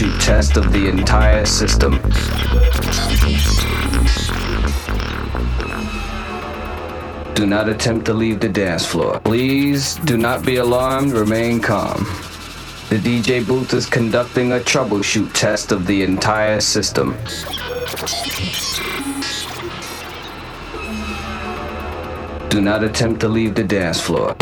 Troubleshoot test of the entire system. Do not attempt to leave the dance floor. Please do not be alarmed, remain calm. The DJ booth is conducting a troubleshoot test of the entire system. Do not attempt to leave the dance floor.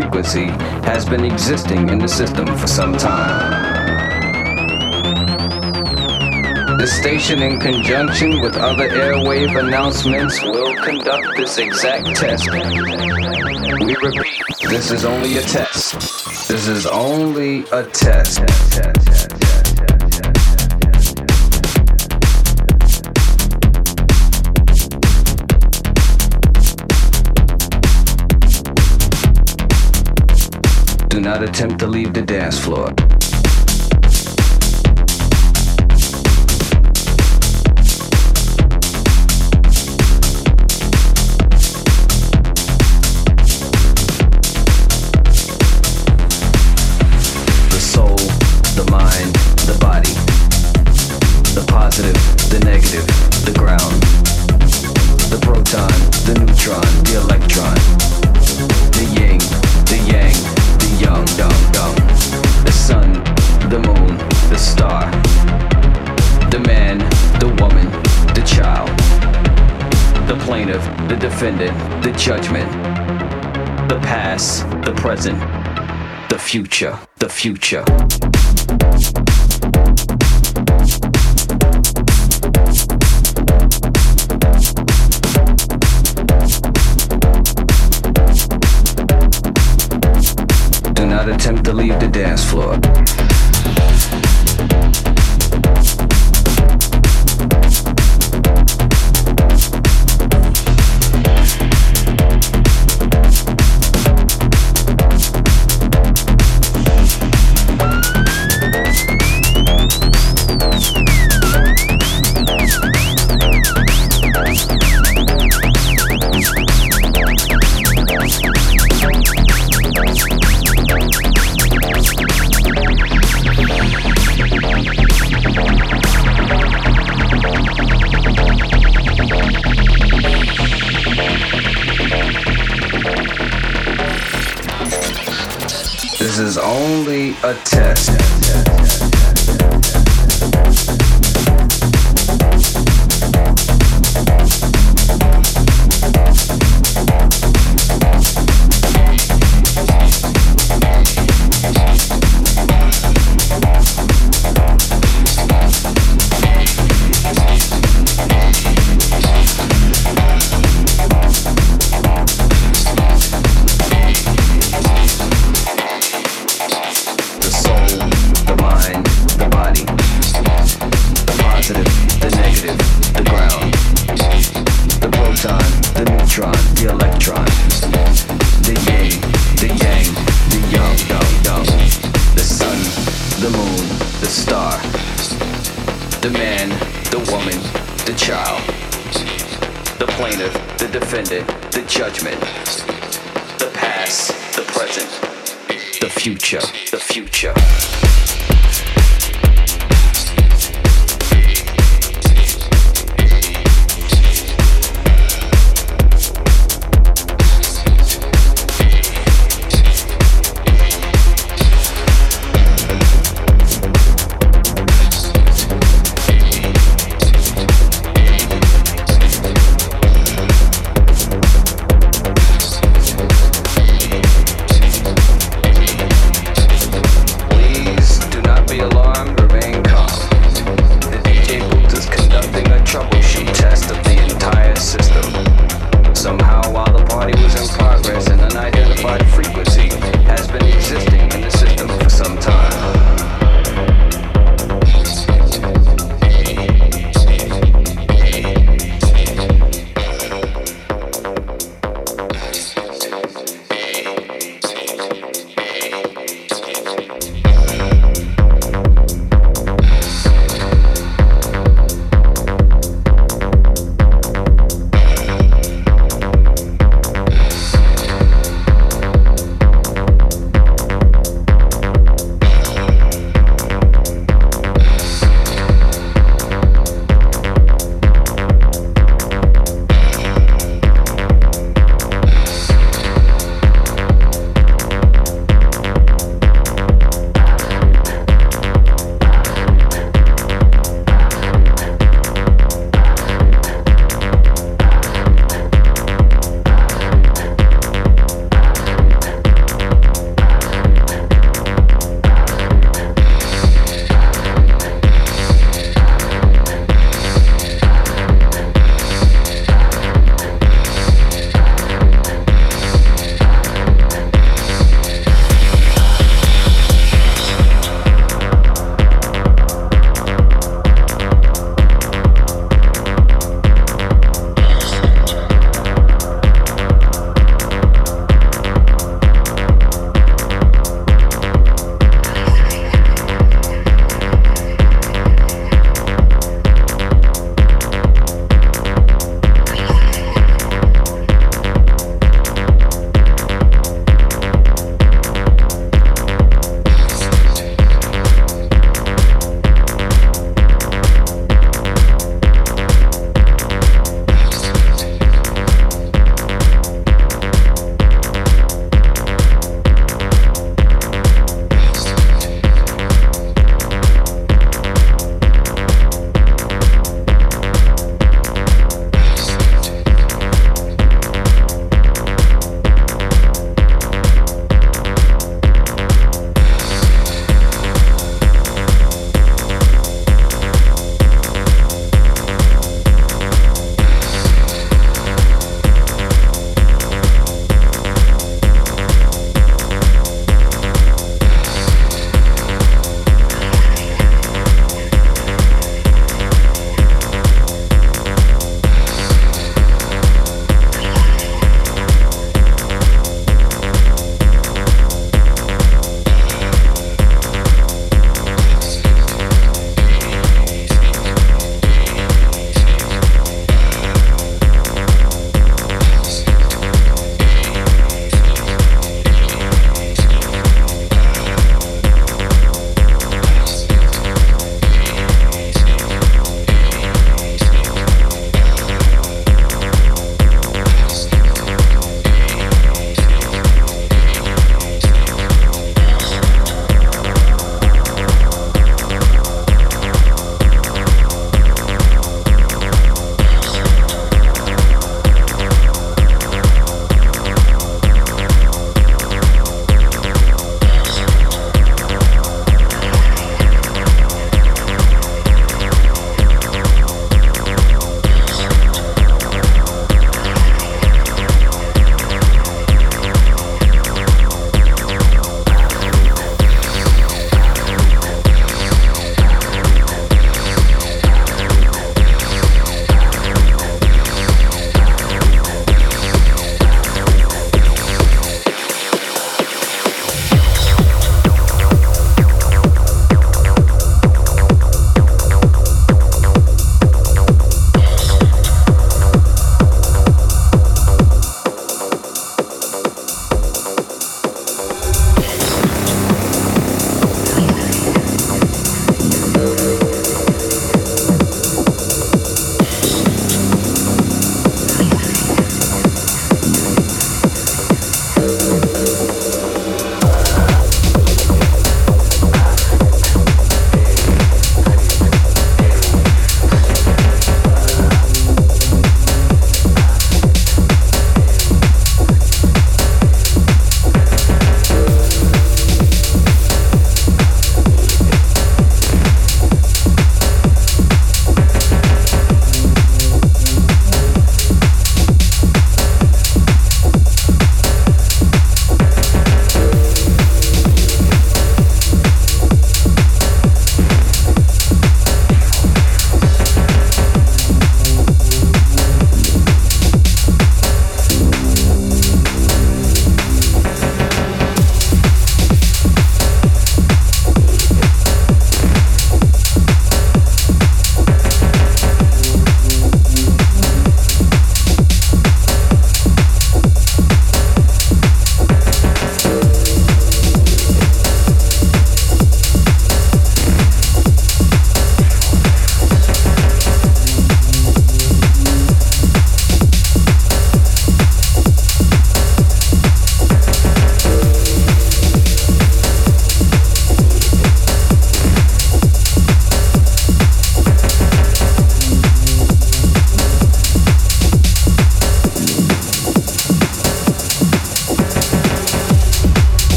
Frequency has been existing in the system for some time. The station, in conjunction with other airwave announcements, will conduct this exact test. We repeat, this is only a test. This is only a test. Do not attempt to leave the dance floor. Defendant, the judgment. The past, the present, the future, the future.